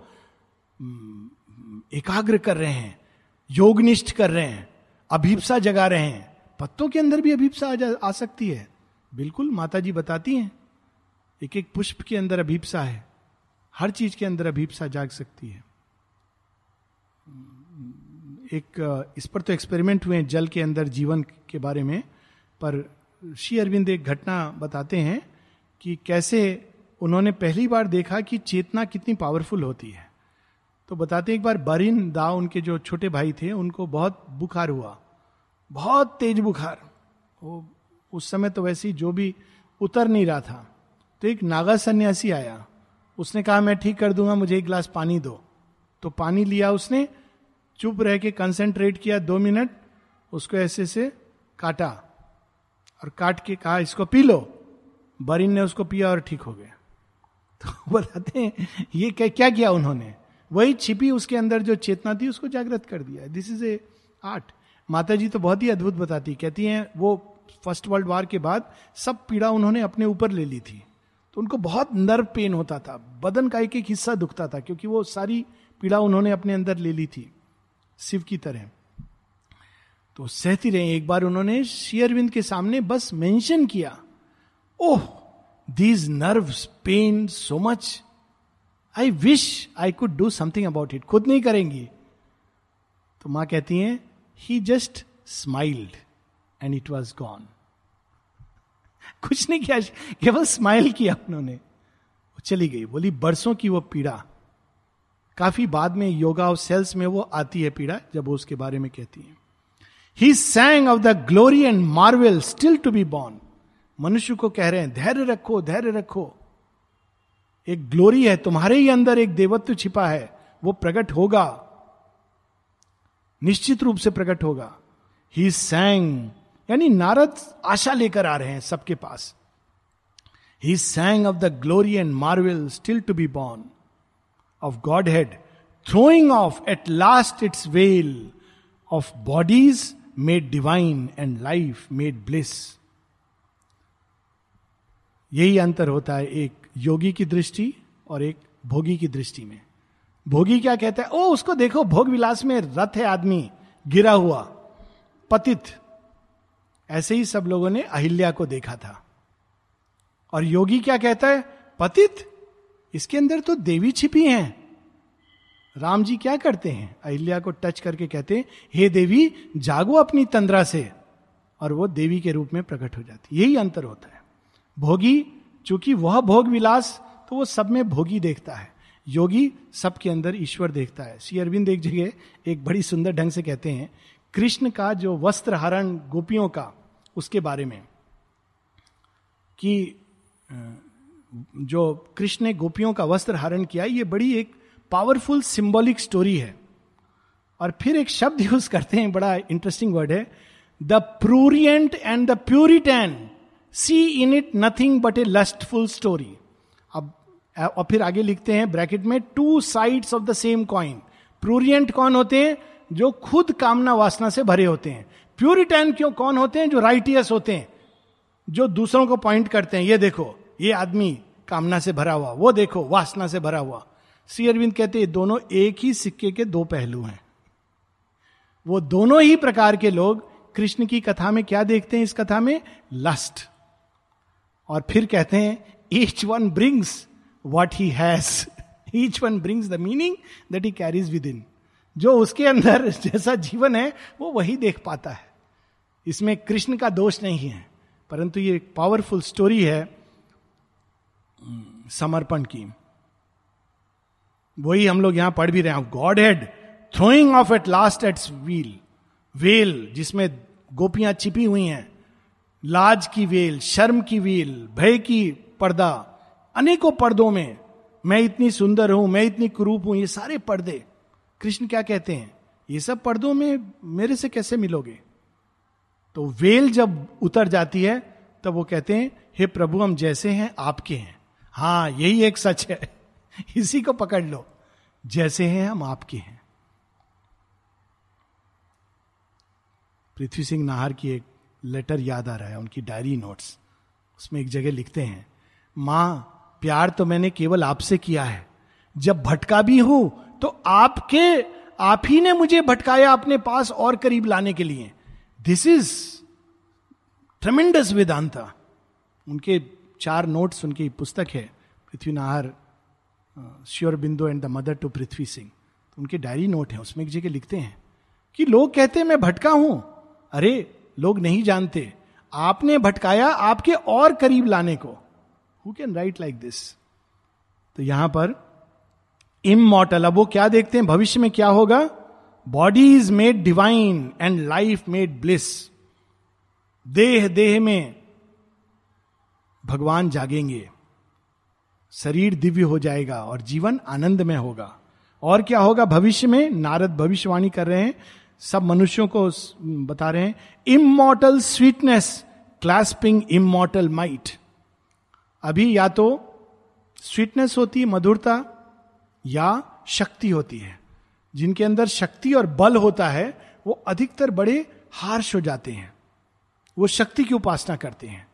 एकाग्र कर रहे हैं योगनिष्ठ कर रहे हैं अभिप्सा जगा रहे हैं। पत्तों के अंदर भी अभिप्सा आ, आ सकती है। बिल्कुल माता जी बताती हैं। एक एक पुष्प के अंदर अभिप्सा है। हर चीज़ के अंदर अभिप्सा जाग सकती है। एक इस पर तो एक्सपेरिमेंट हुए हैं जल के अंदर जीवन के बारे में। पर श्री अरविंद एक घटना बताते हैं कि कैसे उन्होंने पहली बार देखा कि चेतना कितनी पावरफुल होती है। तो बताते एक बार बरिन दा उनके जो छोटे भाई थे, उनको बहुत बुखार हुआ, बहुत तेज बुखार। वो उस समय तो वैसे ही जो भी उतर नहीं रहा था। तो एक नागा सन्यासी आया, उसने कहा, मैं ठीक कर दूँगा, मुझे एक गिलास पानी दो। तो पानी लिया उसने, चुप रह के कंसेंट्रेट किया दो मिनट, उसको ऐसे से काटा। और काट के कहा, इसको पी लो। बरिन ने उसको पिया और ठीक हो गया। तो <laughs> बताते हैं, ये क्या क्या किया उन्होंने? वही छिपी उसके अंदर जो चेतना थी, उसको जागृत कर दिया। दिस इज़ ए आर्ट माता जी तो बहुत ही अद्भुत बताती कहती हैं, वो फ़र्स्ट वर्ल्ड वार के बाद सब पीड़ा उन्होंने अपने ऊपर ले ली थी। तो उनको बहुत नर्व पेन होता था। बदन का एक एक हिस्सा दुखता था, क्योंकि वो सारी पीड़ा उन्होंने अपने अंदर ले ली थी। शिव की तरह। तो सहती रहे। एक बार उन्होंने शेयरविंद के सामने बस मेंशन किया, ओह these nerve pain so much I wish I could do something about it खुद नहीं करेंगी. तो माँ कहती हैं he just smiled and it was gone कुछ नहीं किया, केवल स्माइल किया उन्होंने। वो चली गई। बोली, बरसों की वो पीड़ा। काफ़ी बाद में योगा और सेल्स में वो आती है पीड़ा, जब वो उसके बारे में कहती है। He sang of the glory and marvel still to be born मनुष्य को कह रहे हैं, धैर्य रखो धैर्य रखो। एक ग्लोरी है, तुम्हारे ही अंदर एक देवत्व छिपा है, वो प्रकट होगा। निश्चित रूप से प्रकट होगा। ही सैंग यानी नारद आशा लेकर आ रहे हैं सबके पास। He sang of the glory and marvel still to be born of godhead throwing off at last its veil of bodies made divine and life made bliss यही अंतर होता है एक योगी की दृष्टि और एक भोगी की दृष्टि में। भोगी क्या कहता है? ओ, उसको देखो भोग विलास में रथ है आदमी, गिरा हुआ, पतित। ऐसे ही सब लोगों ने अहिल्या को देखा था। और योगी क्या कहता है? पतित? इसके अंदर तो देवी छिपी हैं। राम जी क्या करते हैं? अहिल्या को टच करके कहते हैं, हे देवी, जागो अपनी तंद्रा से। और वो देवी के रूप में प्रकट हो जाती यही अंतर होता है। भोगी, चूँकि वह भोग विलास तो वो सब में भोगी देखता है। योगी सबके अंदर ईश्वर देखता है। श्री अरविंद एक जगह एक बड़ी सुंदर ढंग से कहते हैं, कृष्ण का जो वस्त्र हरण गोपियों का, उसके बारे में, कि जो कृष्ण ने गोपियों का वस्त्र हरण किया, ये बड़ी एक पावरफुल सिंबॉलिक स्टोरी है। और फिर एक शब्द यूज़ करते हैं, बड़ा इंटरेस्टिंग वर्ड है। The prurient and the puritan see in it nothing but a lustful story अब और फिर आगे लिखते हैं ब्रैकेट में two sides of the same coin prurient कौन होते हैं? जो खुद कामना वासना से भरे होते हैं। प्यूरिटैन क्यों? कौन होते हैं? जो राइटियस होते हैं। जो दूसरों को पॉइंट करते हैं। ये देखो, ये आदमी कामना से भरा हुआ, वो देखो, वासना से भरा हुआ। श्री अरविंद कहते हैं, दोनों एक ही सिक्के के दो पहलू हैं। वो दोनों ही प्रकार के लोग कृष्ण की कथा में क्या देखते हैं? इस कथा में लस्ट और फिर कहते हैं each one brings what he has each one brings the meaning that he carries within जो उसके अंदर <laughs> जैसा जीवन है, वो वही देख पाता है। इसमें कृष्ण का दोष नहीं है, परंतु ये एक पावरफुल स्टोरी है, समर्पण की। वही हम लोग यहाँ पढ़ भी रहे हैं। Godhead throwing off at last its wheel veil जिसमें गोपियाँ छिपी हुई हैं। लाज की वेल शर्म की वेल भय की पर्दा, अनेकों पर्दों में, मैं इतनी सुंदर हूँ, मैं इतनी क्रूप हूँ, ये सारे पर्दे। कृष्ण क्या कहते हैं? ये सब पर्दों में मेरे से कैसे मिलोगे? तो वेल जब उतर जाती है, तब वो कहते हैं, हे प्रभु, हम जैसे हैं, आपके हैं। हाँ यही एक सच है। <laughs> इसी को पकड़ लो। जैसे हैं, हम आपके हैं। पृथ्वी सिंह नाहर की एक लेटर याद आ रहा है, उनकी डायरी नोट्स। उसमें एक जगह लिखते हैं, माँ, प्यार तो मैंने केवल आपसे किया है। जब भटका भी हूँ तो आपके, आप ही ने मुझे भटकाया अपने पास और करीब लाने के लिए। This is tremendous Vedanta. उनके चार नोट्स उनकी पुस्तक है, पृथ्वी नाहर श्योर बिंदु and the mother to Prithvi Singh. उनके डायरी नोट है, उसमें एक जगह लिखते हैं कि लोग कहते हैं, मैं भटका हूँ। अरे, लोग नहीं जानते। आपने भटकाया आपके और करीब लाने को। Who can write like this तो यहाँ पर इमोटल अब वो क्या देखते हैं? भविष्य में क्या होगा? Body is made divine and life made bliss देह देह में भगवान जागेंगे। शरीर दिव्य हो जाएगा और जीवन आनंद में होगा। और क्या होगा? भविष्य में नारद भविष्यवाणी कर रहे हैं। सब मनुष्यों को बता रहे हैं immortal sweetness clasping immortal might अभी या तो स्वीटनेस होती है मधुरता, या शक्ति होती है। जिनके अंदर शक्ति और बल होता है, वो अधिकतर बड़े हार्श हो जाते हैं। वो शक्ति की उपासना करते हैं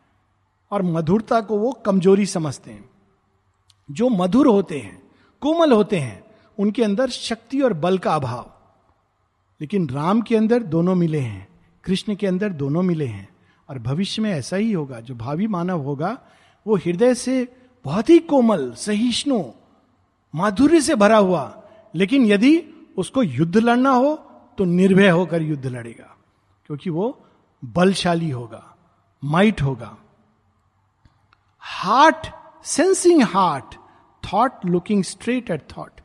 और मधुरता को वो कमज़ोरी समझते हैं। जो मधुर होते हैं, कोमल होते हैं, उनके अंदर शक्ति और बल का अभाव। लेकिन राम के अंदर दोनों मिले हैं, कृष्ण के अंदर दोनों मिले हैं, और भविष्य में ऐसा ही होगा। जो भावी मानव होगा, वो हृदय से बहुत ही कोमल, सहिष्णु, माधुर्य से भरा हुआ। लेकिन यदि उसको युद्ध लड़ना हो तो निर्भय होकर युद्ध लड़ेगा, क्योंकि वो बलशाली होगा, माइट होगा। Heart sensing heart, thought looking straight at thought.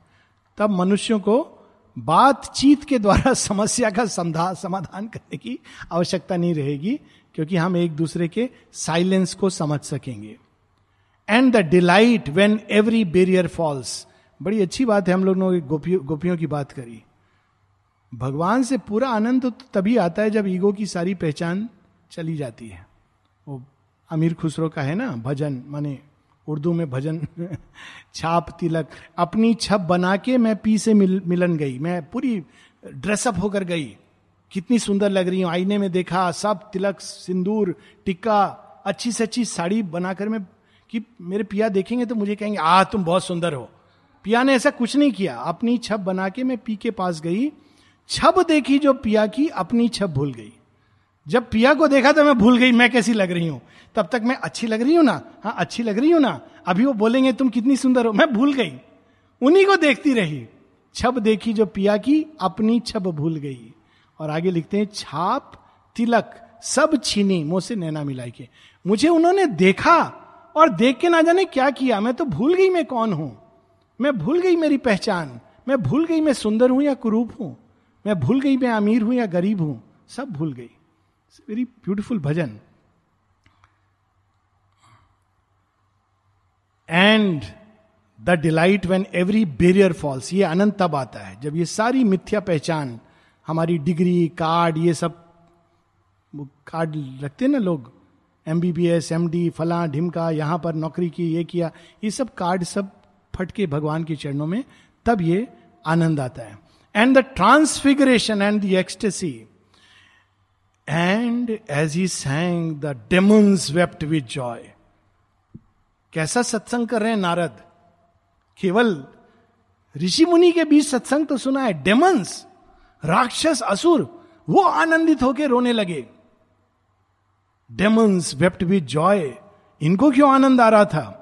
तब मनुष्यों को बातचीत के द्वारा <laughs> समस्या का समाधान करने की आवश्यकता नहीं रहेगी, क्योंकि हम एक दूसरे के साइलेंस को समझ सकेंगे। And the delight when every barrier falls बड़ी अच्छी बात है, हम लोगों ने गोपियों गोपियों की बात करी। भगवान से पूरा आनंद तो तभी आता है जब ईगो की सारी पहचान चली जाती है। वो अमीर खुसरो का है ना, भजन, माने उर्दू में भजन <laughs> छाप तिलक अपनी छप बना के मैं पी से मिल, मिलन गई। मैं पूरी ड्रेसअप होकर गई। कितनी सुंदर लग रही हूँ। आईने में देखा सब तिलक सिंदूर टिक्का अच्छी से अच्छी साड़ी बनाकर मैं कि मेरे पिया देखेंगे तो मुझे कहेंगे आ तुम बहुत सुंदर हो। पिया ने ऐसा कुछ नहीं किया। अपनी छप बना के मैं पी के पास गई। छप देखी जो पिया की अपनी छप भूल गई। जब पिया को देखा तो मैं भूल गई, मैं कैसी लग रही हूँ। तब तक मैं अच्छी लग रही हूँ ना? हाँ अच्छी लग रही हूँ ना? अभी वो बोलेंगे, तुम कितनी सुंदर हो। मैं भूल गई। उन्हीं को देखती रही। छब देखी जो पिया की, अपनी छब भूल गई। और आगे लिखते हैं, छाप, तिलक, सब छीनी, मुँह से नैना मिलाई के। मुझे उन्होंने देखा और देख के ना जाने क्या किया। मैं तो भूल गई मैं कौन हूँ? मैं भूल गई मेरी पहचान। मैं भूल गई मैं सुंदर हूँ या कुरूप हूँ? मैं भूल गई मैं अमीर हूँ या गरीब हूँ? सब भूल गई। Very beautiful bhajan. And the delight when every barrier falls ये आनंद तब आता है, जब ये सारी मिथ्या पहचान, हमारी डिग्री कार्ड ये सब कार्ड रखते ना लोग M B B S M D फला, ढिमका, यहाँ पर नौकरी की, ये किया, ये सब कार्ड सब फटके भगवान के चरणों में, तब ये आनंद आता है। And the transfiguration and the ecstasy and as he sang the demons wept with joy कैसा सत्संग कर रहे हैं नारद? केवल ऋषि मुनि के बीच सत्संग तो सुना है। डेमंस राक्षस, असुर, वो आनंदित होकर रोने लगे। डेमंस वेप्ट विथ जॉय इनको क्यों आनंद आ रहा था?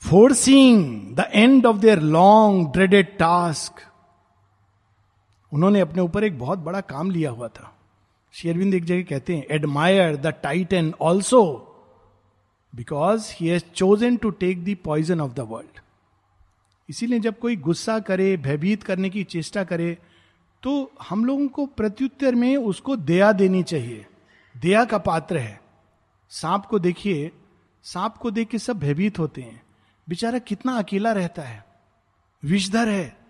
Forcing the end of their long dreaded task उन्होंने अपने ऊपर एक बहुत बड़ा काम लिया हुआ था। शेयरविंद एक जगह कहते हैं admire the tight titan also because he has chosen to take the poison of the world इसीलिए जब कोई गुस्सा करे, भयभीत करने की चेष्टा करे तो हम लोगों को प्रत्युत्तर में उसको दया देनी चाहिए। दया का पात्र है। सांप को देखिए, सांप को देख के सब भयभीत होते हैं। बेचारा कितना अकेला रहता है। विषधर है।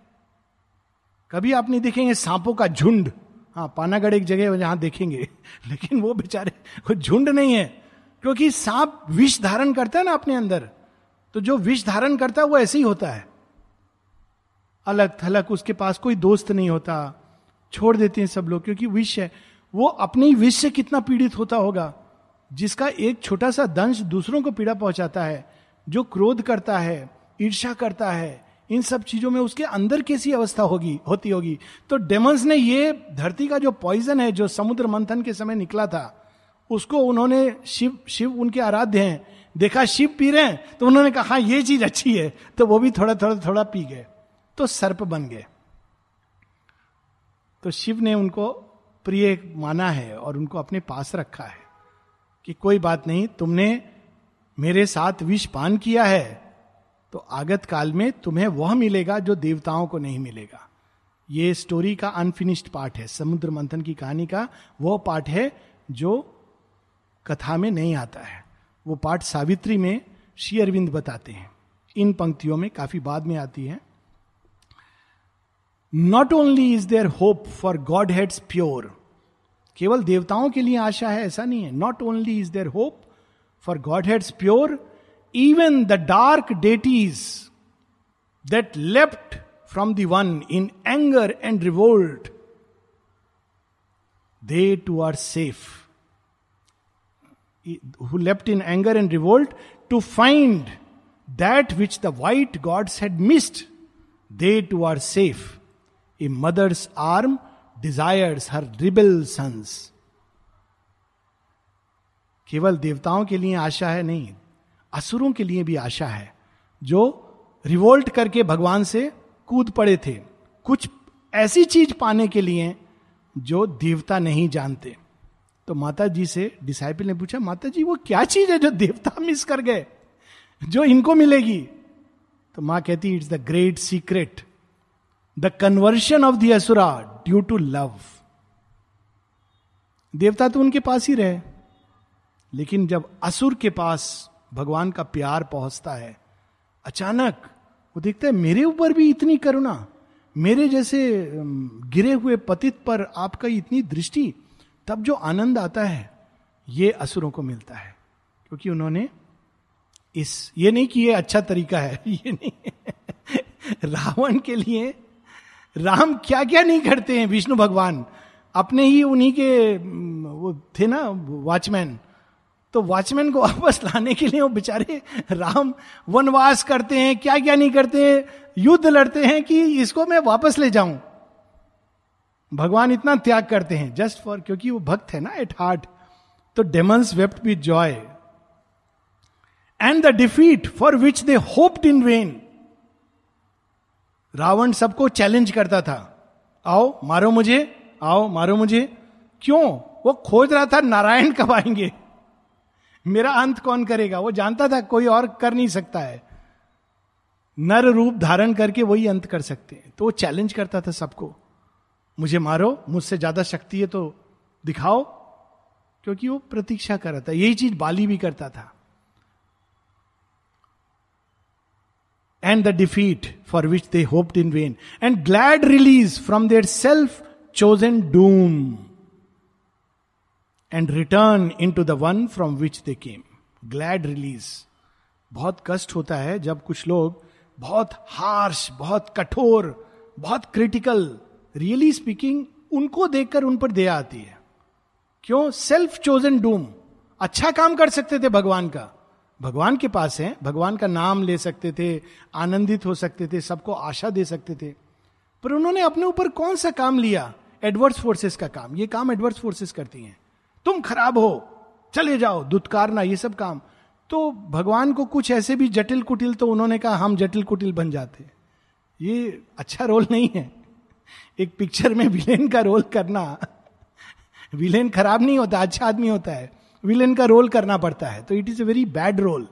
कभी आप नहीं देखेंगे सांपों का झुंड? हाँ पानागढ़ एक जगह है जहाँ देखेंगे। <laughs> लेकिन वो बेचारे, वो झुंड नहीं है। क्योंकि सांप विष धारण करता है ना अपने अंदर। तो जो विष धारण करता है, वो ऐसे ही होता है। अलग थलग, उसके पास कोई दोस्त नहीं होता। छोड़ देते हैं सब लोग, क्योंकि विष है। वो अपने विष से कितना पीड़ित होता होगा, जिसका एक छोटा सा दंश दूसरों को पीड़ा पहुंचाता है, जो क्रोध करता है ईर्षा करता है। इन सब चीज़ों में उसके अंदर कैसी अवस्था होगी, होती होगी? तो डेमंस ने ये धरती का जो पॉइजन है, जो समुद्र मंथन के समय निकला था, उसको उन्होंने शिव शिव उनके आराध्य हैं, देखा शिव पी रहे हैं तो उन्होंने कहा हाँ ये चीज़ अच्छी है। तो वो भी थोड़ा थोड़ा थोड़ा पी गए तो सर्प बन गए। तो शिव ने उनको प्रिय माना है और उनको अपने पास रखा है कि कोई बात नहीं, तुमने मेरे साथ विष पान किया है तो आगत काल में तुम्हें वह मिलेगा जो देवताओं को नहीं मिलेगा। ये स्टोरी का अनफिनिश्ड पार्ट है। समुद्र मंथन की कहानी का वो पार्ट है जो कथा में नहीं आता है। वो पार्ट सावित्री में श्री अरविंद बताते हैं। इन पंक्तियों में काफ़ी बाद में आती है। Not only is there hope for godheads pure केवल देवताओं के लिए आशा है, ऐसा नहीं है। Not only is there hope for godheads pure even the dark deities that left from the one in anger and revolt they too are safe who left in anger and revolt to find that which the white gods had missed, they too are safe. A mother's arm desires her rebel sons. केवल देवताओं के लिए आशा है नहीं असुरों के लिए भी आशा है, जो रिवोल्ट करके भगवान से कूद पड़े थे। कुछ ऐसी चीज़ पाने के लिए जो देवता नहीं जानते। तो माता जी से डिसाइपल ने पूछा माता जी वो क्या चीज़ है जो देवता मिस कर गए? जो इनको मिलेगी? तो माँ कहती it's the great secret the conversion of the asura due to love देवता तो उनके पास ही रहे, लेकिन जब असुर के पास भगवान का प्यार पहुँचता है। अचानक, वो देखता है, मेरे ऊपर भी इतनी करुणा, मेरे जैसे गिरे हुए पतित पर आपका इतनी दृष्टि, तब जो आनंद आता है, ये असुरों को मिलता है। क्योंकि उन्होंने इस, ये नहीं कि ये अच्छा तरीका है, <laughs> ये नहीं रावण के लिए, राम क्या क्या नहीं करते हैं, विष्णु भगवान। अपने ही उन्हीं के वो थे ना, वॉचमैन। तो वॉचमैन को वापस लाने के लिए वो बेचारे राम वनवास करते हैं क्या क्या नहीं करते हैं, युद्ध लड़ते हैं कि इसको मैं वापस ले जाऊँ। भगवान इतना त्याग करते हैं जस्ट फॉर क्योंकि वो भक्त है ना एट हार्ट तो demons wept with joy and the defeat for which they hoped in vain Ravan सबको चैलेंज करता था। आओ, मारो मुझे, आओ, मारो मुझे। क्यों? वो खोज रहा था, नारायण कब आएँगे? मेरा अंत कौन करेगा? वो जानता था कोई और कर नहीं सकता है। नर रूप धारण करके वही अंत कर सकते हैं। तो वो चैलेंज करता था सबको। मुझे मारो, मुझसे ज़्यादा शक्ति है तो दिखाओ। क्योंकि वो प्रतीक्षा कर रहा था। यही चीज़ बाली भी करता था। And the defeat for which they hoped in vain and glad release from their self chosen doom and return into the one from which they came glad release बहुत कष्ट होता है जब कुछ लोग बहुत हार्श बहुत कठोर, बहुत क्रिटिकल रियली स्पीकिंग उनको देखकर उन पर दया आती है। क्यों? सेल्फ चोजन डूम अच्छा काम कर सकते थे भगवान का। भगवान के पास है, भगवान का नाम ले सकते थे, आनंदित हो सकते थे, सबको आशा दे सकते थे। पर उन्होंने अपने ऊपर कौन सा काम लिया? एडवर्स फोर्सेस का काम। ये काम एडवर्स फोर्सेस करती हैं। तुम खराब हो, चले जाओ, दुत्कारना, ये सब काम। तो भगवान को कुछ ऐसे भी जटिल कुटिल तो उन्होंने कहा, हम जटिल कुटिल बन जाते। ये अच्छा रोल नहीं है। एक पिक्चर में विलेन का रोल करना विलेन खराब नहीं होता अच्छा आदमी होता है। विलेन का रोल करना पड़ता है तो it is a very bad role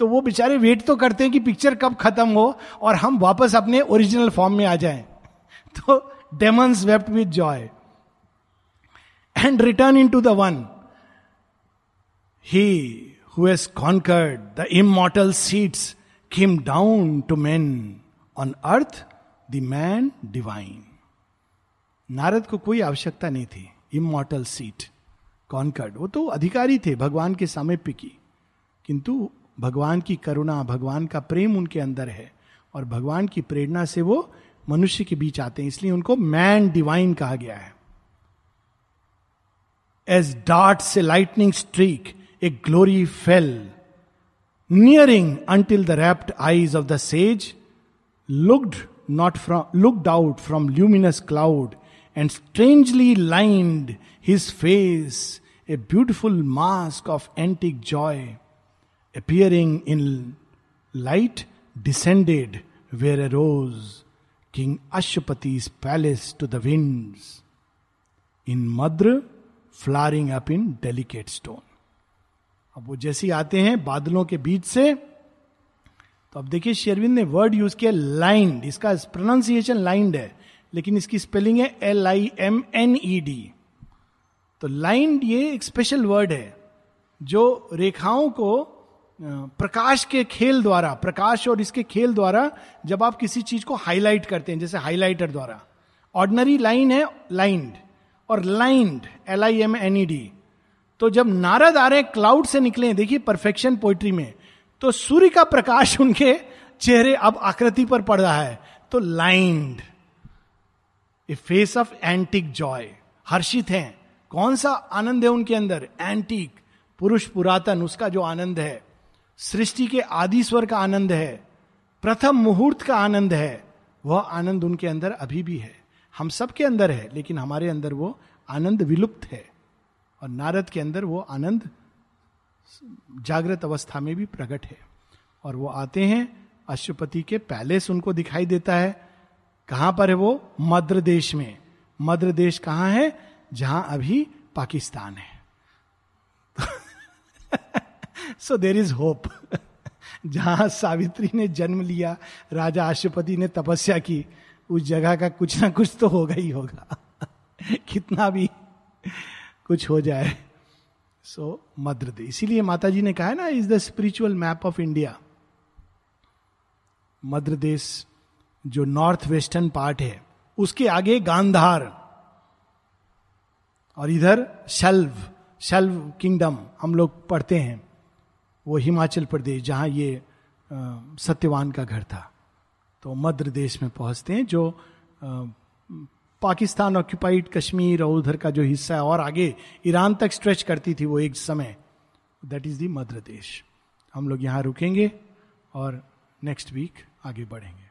तो वो बेचारे वेट तो करते हैं कि पिक्चर कब खत्म हो, और हम वापस अपने ओरिजिनल फॉर्म में आ जाएँ। <laughs> तो demons wept with joy and return into the one he who has conquered the immortal seats came down to man on earth the man divine Narad को कोई आवश्यकता नहीं थी। इमोटल सीट कॉन्कर्ड वो तो अधिकारी थे, भगवान के सामिप्य की। किंतु भगवान की करुणा, भगवान का प्रेम उनके अंदर है और भगवान की प्रेरणा से वो मनुष्य के बीच आते हैं। इसलिए उनको मैन डिवाइन कहा गया है। as darts a lightning streak, a glory fell, nearing until the rapt eyes of the sage looked not from looked out from luminous cloud and strangely lined his face a beautiful mask of antique joy appearing in light descended where arose king ashapati's palace to the winds. In madra flowering up in delicate stone. अब वो जैसे आते हैं बादलों के बीच से तो अब देखिए शेरविंद ने वर्ड यूज़ किया लाइंड। इसका प्रोनाउंसिएशन लाइंड है, लेकिन इसकी स्पेलिंग है L I M N E D तो लाइंड ये एक स्पेशल वर्ड है, जो रेखाओं को प्रकाश के खेल द्वारा, प्रकाश और इसके खेल द्वारा जब आप किसी चीज़ को हाईलाइट करते हैं, जैसे हाईलाइटर द्वारा। ऑर्डनरी लाइन है लाइंड। और limned L I M N E D तो जब नारद आ रहे क्लाउड से निकले, देखिए परफेक्शन पोइट्री में तो सूर्य का प्रकाश <laughs> उनके चेहरे अब आकृति पर पड़ रहा है। तो limned a face of antique joy हर्षित हैं। कौन सा आनंद है उनके अंदर? एंटिक पुरुष पुरातन, उसका जो आनंद है। सृष्टि के आदि स्वर का आनंद है। प्रथम मुहूर्त का आनंद है। वह आनंद उनके अंदर अभी भी है। हम सबके अंदर है, लेकिन हमारे अंदर वो आनंद विलुप्त है। और नारद के अंदर वो आनंद जागृत अवस्था में भी प्रकट है। और वो आते हैं अशुपति के पैलेस उनको दिखाई देता है। कहाँ पर है वो? मद्र देश में। मद्र देश कहाँ है? जहाँ अभी पाकिस्तान है। सो देर इज़ होप जहाँ सावित्री ने जन्म लिया, राजा अशुपति ने तपस्या की उस जगह का कुछ ना कुछ तो होगा ही होगा। कितना भी कुछ हो जाए। सो मद्र इसीलिए माता जी ने कहा है ना is the spiritual map of India मध्य देश जो नॉर्थ वेस्टर्न पार्ट है, उसके आगे गांधार, और इधर शल्व शल्व किंगडम हम लोग पढ़ते हैं। वो हिमाचल प्रदेश, जहाँ ये सत्यवान का घर था। तो मध्य देश में पहुँचते हैं जो आ, पाकिस्तान ऑक्यूपाइड कश्मीर और उधर का जो हिस्सा है और आगे ईरान तक स्ट्रेच करती थी वो एक समय। दैट इज़ दी मध्य देश। हम लोग यहाँ रुकेंगे और नेक्स्ट वीक आगे बढ़ेंगे।